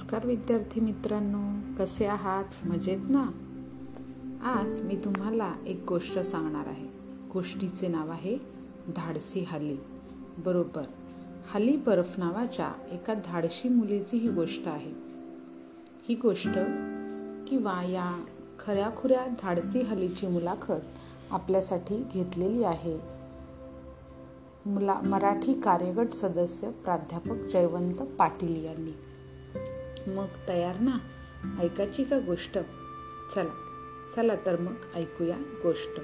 नमस्कार विद्यार्थी मित्रांनो कसे आहात? मजेत ना? आज मी तुम्हाला एक गोष्ट सांगणार आहे. गोष्टीचे नाव आहे धाडसी हाली बरोबर हाली बर्फ नावाच्या एका धाडशी मुलीची ही गोष्ट आहे. ही गोष्ट किंवा या खऱ्याखुऱ्या धाडसी हलीची मुलाखत आपल्यासाठी घेतलेली आहे. मुला मराठी कार्यगट सदस्य प्राध्यापक जयवंत पाटील यांनी. मग तयार ना? ऐकायची का गोष्ट? चला चला तर मग ऐकूया गोष्ट.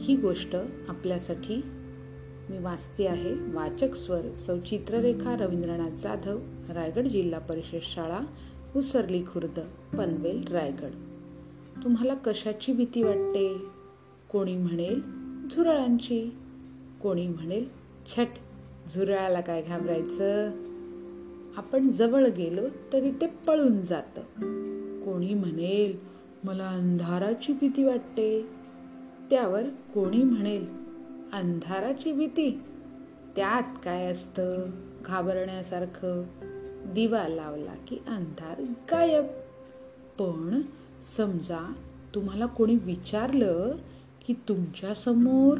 ही गोष्ट आपल्यासाठी मी वाचते आहे वाचक स्वर सौचित्ररेखा रवींद्रनाथ जाधव रायगड जिल्हा परिषद शाळा उसरली खुर्द पनवेल रायगड. तुम्हाला कशाची भीती वाटते? कोणी म्हणेल झुरळांची? कोणी म्हणेल छट झुरळाला काय घाबरायचं? आपण जवळ गेलो तरी ते पळून जातं. कोणी म्हणेल मला अंधाराची भीती वाटते. त्यावर कोणी म्हणेल अंधाराची भीती त्यात काय असतं? घाबरण्यासारखं दिवा लावला की अंधार गायब. पण समजा तुम्हाला कोणी विचारलं की तुमच्यासमोर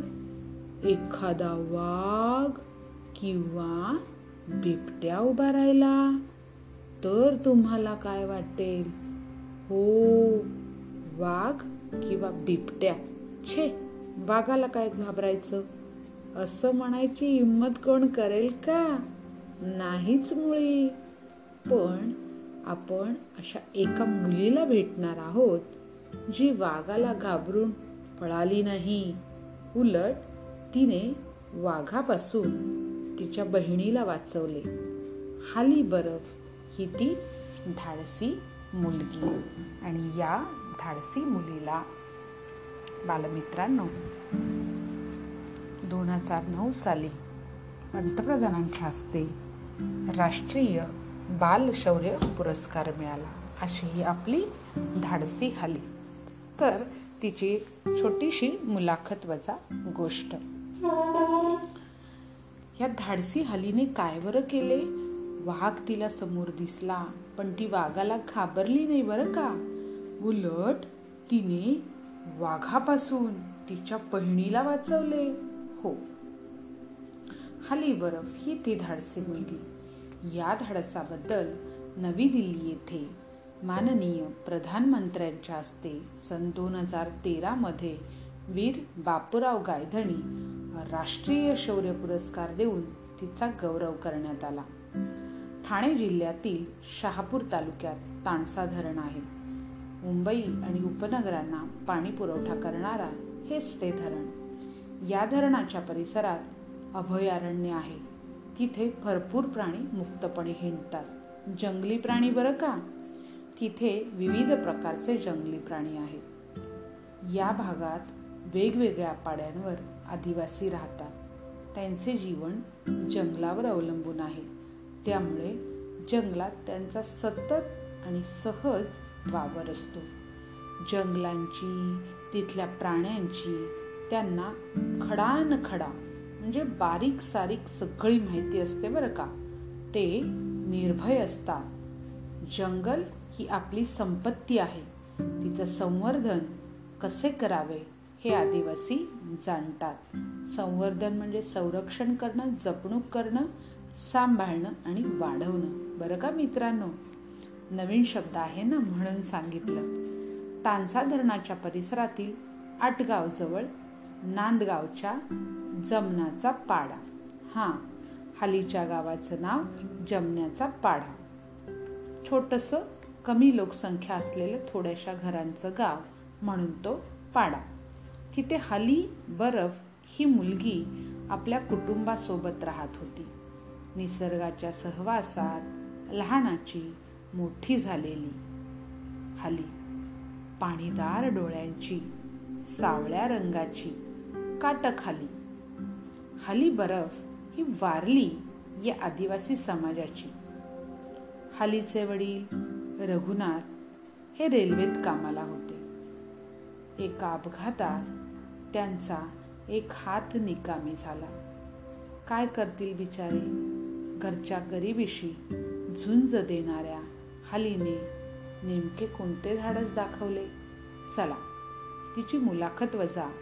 एखादा वाघ किंवा बिबट्या उभा राहिला. तर तुम्हाला काय वाटेल? हो वाघ किंवा बिबट्या? छे वाघाला काय घाबरायचं? असं म्हणायची हिंमत कोण करेल का? नाहीच मुळी. पण आपण अशा एका मुलीला भेटणार आहोत जी वाघाला घाबरून पळाली नाही. उलट तिने वाघापासून तिच्या बहिणीला वाचवले. हाली बरफ ही ती धाडसी मुलगी आणि या धाडसी मुलीला. बालमित्रांनो दोन हजार नऊ साली पंतप्रधानांच्या हस्ते राष्ट्रीय बाल शौर्य पुरस्कार मिळाला. अशी ही आपली धाडसी हाली. तर तिची छोटीशी मुलाखत वजा गोष्ट. या धाडसी हलीने काय बरं केले? वाघ तिला समोर दिसला पण ती वाघाला घाबरली नाही बरं का? उलट तिने वाघापासून तिच्या बहिणीला वाचवले. हो. हाली बरफ ही ती धाडसी मुलगी. या धाडसाबद्दल नवी दिल्ली येथे माननीय प्रधानमंत्र्यांच्या हस्ते सन दोन हजार तेरामध्ये वीर बापूराव गायधणी राष्ट्रीय शौर्य पुरस्कार देऊन तिचा गौरव करण्यात आला. ठाणे जिल्ह्यातील शहापूर तालुक्यात ताणसा धरण आहे. मुंबई आणि उपनगरांना पाणी पुरवठा करणारा हेच ते धरण. या धरणाच्या परिसरात अभयारण्य आहे. तिथे भरपूर प्राणी मुक्तपणे हिंडतात. जंगली प्राणी बरं का? तिथे विविध प्रकारचे जंगली प्राणी आहेत. या भागात वेगवेगळ्या पाड्यांवर आदिवासी राहतात. त्यांचे जीवन जंगलावर अवलंबून आहे. त्यामुळे जंगलात त्यांचा सतत आणि सहज वावर असतो. जंगलांची तिथल्या प्राण्यांची त्यांना खडा न खडा म्हणजे बारीक सारीक सगळी माहिती असते बरं का. ते निर्भय असतात. जंगल ही आपली संपत्ती आहे. तिचं संवर्धन कसे करावे? हे आदिवासी जाणतात. संवर्धन म्हणजे संरक्षण करणं जपणूक करणं सांभाळणं आणि वाढवणं. बरं का मित्रांनो? नवीन शब्द आहे ना म्हणून सांगितलं. तानसा धरणाच्या परिसरातील आटगावजवळ नांदगावच्या जमनाचा पाडा. हा हालीच्या गावाचं नाव जमण्याचा पाडा. छोटस कमी लोकसंख्या असलेलं थोड्याशा घरांचं गाव म्हणून तो पाडा. तिथे हली बरफ ही मुलगी आपल्या कुटुंबासोबत राहत होती. निसर्गाच्या सहवासात लहानाची मोठी झालेली हली. पाणीदार डोळ्यांची सावळ्या रंगाची काटखाली हली बरफ ही वारली या आदिवासी समाजाची. हलीचे वडील रघुनाथ हे रेल्वेत कामाला होते. एका अपघातात त्यांचा एक हात निकामी झाला. काय करतील बिचारे? घरच्या गरिबीशी झुंज देणाऱ्या हलीने नेमके कोणते धाडस दाखवले? चला तिची मुलाखत वजा.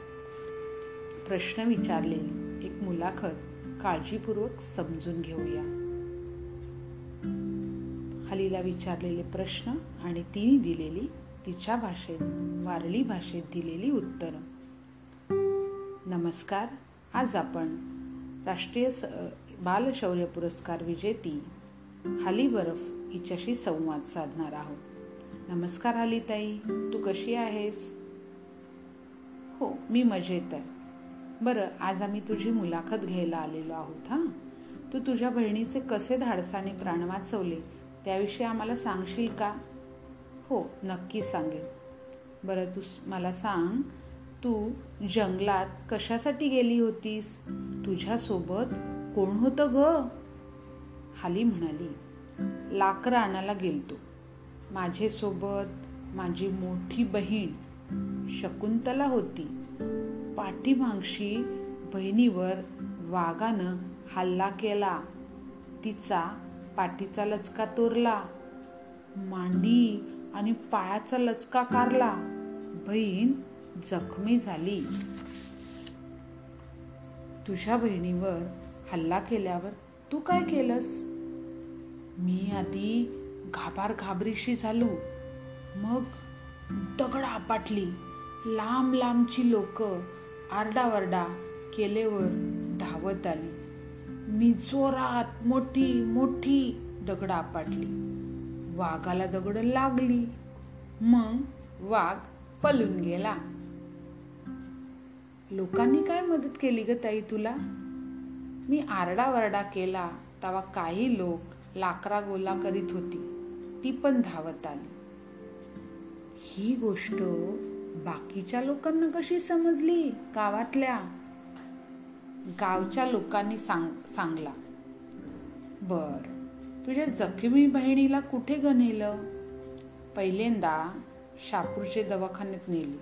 प्रश्न विचारलेली एक मुलाखत काळजीपूर्वक समजून घेऊया. हलीला विचारलेले प्रश्न आणि तिने दिलेली तिच्या भाषेत वारली भाषेत दिलेली उत्तरं. नमस्कार. आज आपण राष्ट्रीय स बालशौर्य पुरस्कार विजेती हाली बर्फ हिच्याशी संवाद साधणार आहोत. नमस्कार हालीताई तू कशी आहेस? हो मी मजेत आहे. बरं आज आम्ही तुझी मुलाखत घ्यायला आलेलो आहोत हां? तू तुझ्या बहिणीचे कसे धाडसाने प्राण वाचवले त्याविषयी आम्हाला सांगशील का? हो नक्की सांगेल बरं तू मला सांग तू जंगलात कशासाठी गेली होतीस? तुझ्यासोबत कोण होतं ग? हाली म्हणाली. लाकरं आणायला गेलतो. माझ्यासोबत माझी मोठी बहीण शकुंतला होती. पाठीमागशी बहिणीवर वाघानं हल्ला केला. तिचा पाठीचा लचका तोरला. मांडी आणि पायाचा लचका कारला. बहीण जखमी झाली. तुझ्या बहिणीवर हल्ला केल्यावर तू काय केलंस? मी आधी घाबार घाबरीशी झालो. मग दगड आपटली. लांब लांबची लोक आरडावरडा केलेवर धावत आली. मी जोरात मोठी मोठी दगड आपटली. वाघाला दगड लागली. मग वाघ पलून गेला. लोकांनी काय मदत केली ग ताई तुला? मी आरडावरडा केला तेव्हा काही लोक लाकरा गोला करीत होती. ती पण धावत आली. ही गोष्ट बाकीच्या लोकांना कशी समजली? गावातल्या? गावच्या लोकांनी सांग सांगला. बर तुझ्या जखमी बहिणीला कुठे गणेलं पहिल्यांदा शापूरचे दवाखान्यात नेली.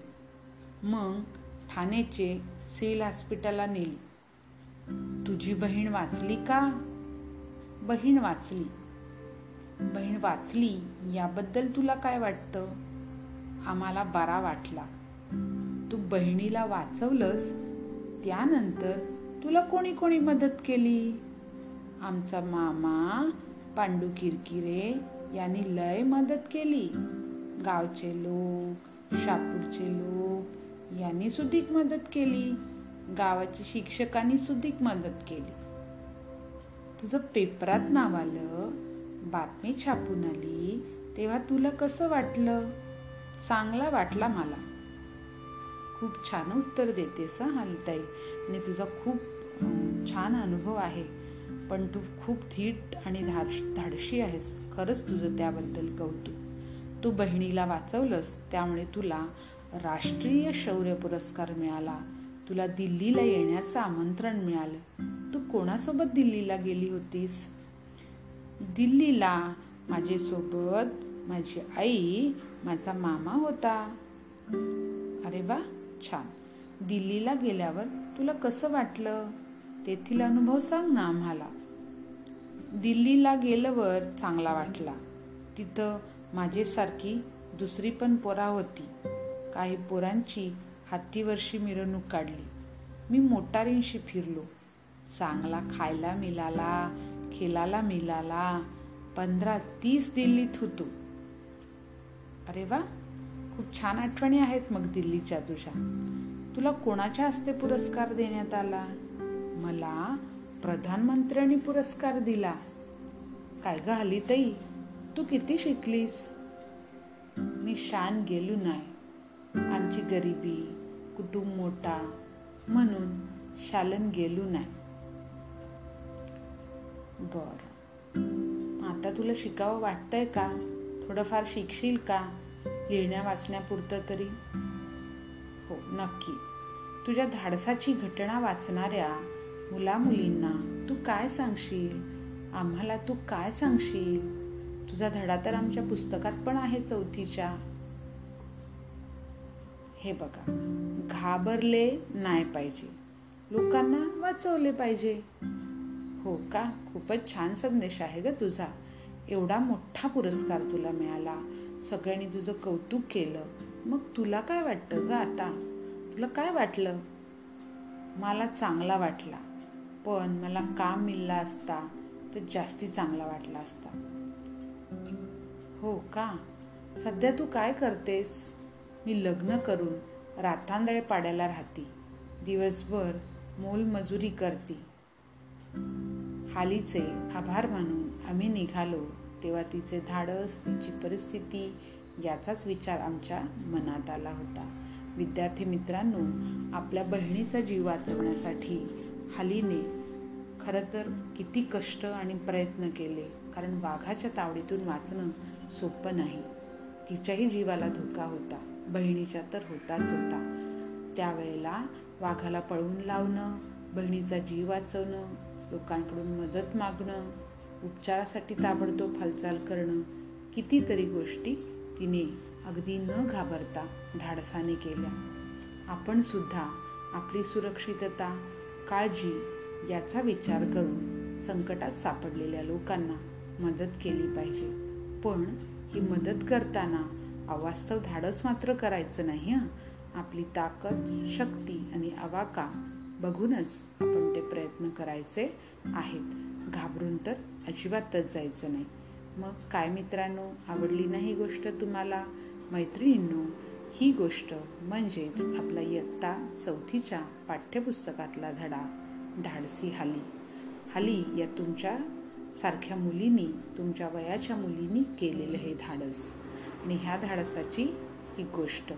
मग ठाण्याचे सिव्हिल हॉस्पिटलला नेली. तुझी बहीण वाचली का? बहीण वाचली. बहीण वाचली याबद्दल तुला काय वाटतं? आम्हाला बरा वाटला. तू बहिणीला वाचवलंस त्यानंतर तुला कोणी कोणी मदत केली? आमचा मामा पांडू किरकिरे यांनी लय मदत केली. गावचे लोक शापूरचे लोक यांनी सुद्धा मदत केली. गावाच्या शिक्षकांनी सुद्धा मदत केली. तुझं पेपरात नाव आलं बातमी छापून आली तेव्हा तुला कसं वाटलं? चांगला वाटला मला. खूप छान उत्तर देतेस हालताई. आणि तुझा खूप छान अनुभव आहे. पण तू खूप थीट आणि धाडशी आहेस. खरंच तुझं त्याबद्दल कौतुक. तू बहिणीला वाचवलंस त्यामुळे तुला राष्ट्रीय शौर्य पुरस्कार मिळाला. तुला दिल्लीला येण्याचं आमंत्रण मिळालं. तू कोणासोबत दिल्लीला गेली होतीस? दिल्लीला माझेसोबत माझी आई माझा मामा होता. अरे वा छान. दिल्लीला गेल्यावर तुला कसं वाटलं? तेथील अनुभव सांग ना आम्हाला. दिल्लीला गेल्यावर चांगला वाटला. तिथं माझ्यासारखी दुसरी पण पोरा होती. काही पोरांची हत्तीवर्षी मिरवणूक काढली. मी मोटारींशी फिरलो. चांगला खायला मिळाला खेळायला मिळाला पंधरा तीस दिल्लीत होतो. अरे वा खूप छान आठवणी आहेत मग दिल्लीच्या तुझ्या. तुला कोणाच्या हस्ते पुरस्कार देण्यात आला? मला प्रधानमंत्र्यांनी पुरस्कार दिला. काय ग हली तई तू किती शिकलीस? मी शान गेलो नाही. आमची गरिबी कुटुंब मोठा म्हणून शालन गेलो नाही. बर. आता तुला शिकावं वाटतंय का? थोडंफार शिकशील का? लिहिण्या वाचण्यापुरतं तरी? हो नक्की. तुझ्या धाडसाची घटना वाचणाऱ्या मुला मुलींना तू काय सांगशील? आम्हाला तू काय सांगशील? तुझा धडा तर आमच्या पुस्तकात पण आहे चौथीच्या. हे बघा घाबरले नाही पाहिजे. लोकांना वाचवले पाहिजे. हो का? खूपच छान संदेश आहे ग तुझा. एवढा मोठा पुरस्कार तुला मिळाला. सगळ्यांनी तुझं कौतुक केलं. मग तुला काय वाटतं ग आता? तुला काय वाटलं? मला चांगला वाटला. पण मला काम मिळला असता तर जास्ती चांगला वाटला असता. हो का? सध्या तू काय करतेस? मी लग्न करून रातांदळे पाड्याला राहती. दिवसभर मोलमजुरी करती. हालीचे आभार मानून आम्ही निघालो तेव्हा तिचे धाडस तिची परिस्थिती याचाच विचार आमच्या मनात आला होता. विद्यार्थी मित्रांनो आपल्या बहिणीचा जीव वाचवण्यासाठी हालीने खरं तर किती कष्ट आणि प्रयत्न केले कारण वाघाच्या तावडीतून वाचणं सोपं नाही. तिच्याही जीवाला धोका होता. बहिणीच्या तर होताच होता. त्यावेळेला वाघाला पळवून लावणं बहिणीचा जीव वाचवणं लोकांकडून मदत मागणं उपचारासाठी ताबडतोब हालचाल करणं कितीतरी गोष्टी तिने अगदी न घाबरता धाडसाने केल्या. आपण सुद्धा आपली सुरक्षितता काळजी याचा विचार करून संकटात सापडलेल्या लोकांना मदत केली पाहिजे. पण ही मदत करताना अवास्तव धाडस मात्र करायचं नाही हं. आपली ताकद शक्ती आणि अवाका बघूनच आपण ते प्रयत्न करायचे आहेत. घाबरून तर अजिबातच जायचं नाही. मग काय मित्रांनो आवडली नाही गोष्ट तुम्हाला? मैत्रिणींनो ही गोष्ट म्हणजेच आपला इयत्ता चौथीच्या पाठ्यपुस्तकातला धडा धाडसी हाली. हाली या तुमच्या सारख्या मुलींनी तुमच्या वयाच्या मुलींनी केलेलं हे धाडस. आणि ह्या धाडसाची ही गोष्ट.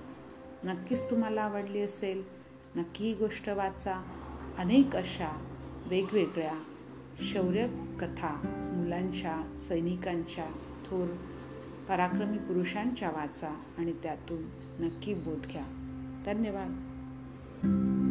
नक्कीच तुम्हाला आवडली असेल नक्की ही गोष्ट वाचा. अनेक अशा वेगवेगळ्या शौर्य कथा मुलांच्या सैनिकांच्या थोर पराक्रमी पुरुषांच्या वाचा आणि त्यातून नक्की बोध घ्या. धन्यवाद.